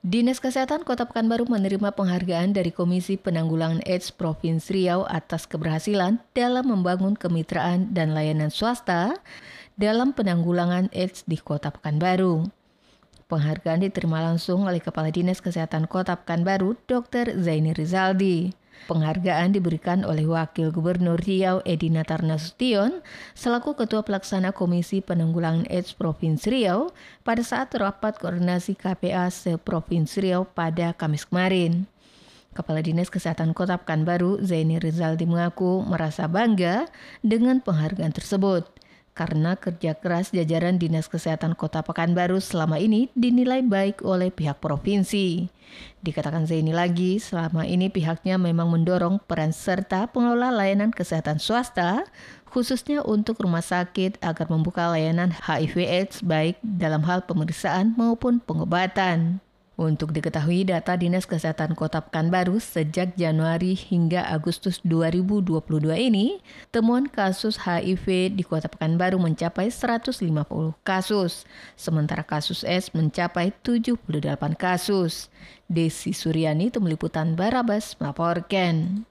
Dinas Kesehatan Kota Pekanbaru menerima penghargaan dari Komisi Penanggulangan AIDS Provinsi Riau atas keberhasilan dalam membangun kemitraan dan layanan swasta dalam penanggulangan AIDS di Kota Pekanbaru. Penghargaan diterima langsung oleh Kepala Dinas Kesehatan Kota Pekanbaru, Dr. Zaini Rizaldi. Penghargaan diberikan oleh Wakil Gubernur Riau Edi Natarnasution selaku Ketua Pelaksana Komisi Penanggulangan AIDS Provinsi Riau pada saat rapat koordinasi KPA se-Provinsi Riau pada Kamis kemarin. Kepala Dinas Kesehatan Kota Pekanbaru, Zaini Rizaldi mengaku merasa bangga dengan penghargaan tersebut karena kerja keras jajaran Dinas Kesehatan Kota Pekanbaru selama ini dinilai baik oleh pihak provinsi. Dikatakan Zaini lagi, selama ini pihaknya memang mendorong peran serta pengelola layanan kesehatan swasta, khususnya untuk rumah sakit agar membuka layanan HIV/AIDS baik dalam hal pemeriksaan maupun pengobatan. Untuk diketahui data Dinas Kesehatan Kota Pekanbaru sejak Januari hingga Agustus 2022 ini, temuan kasus HIV di Kota Pekanbaru mencapai 150 kasus, sementara kasus S mencapai 78 kasus. Desi Suryani, Tim Liputan Barabas, melaporkan.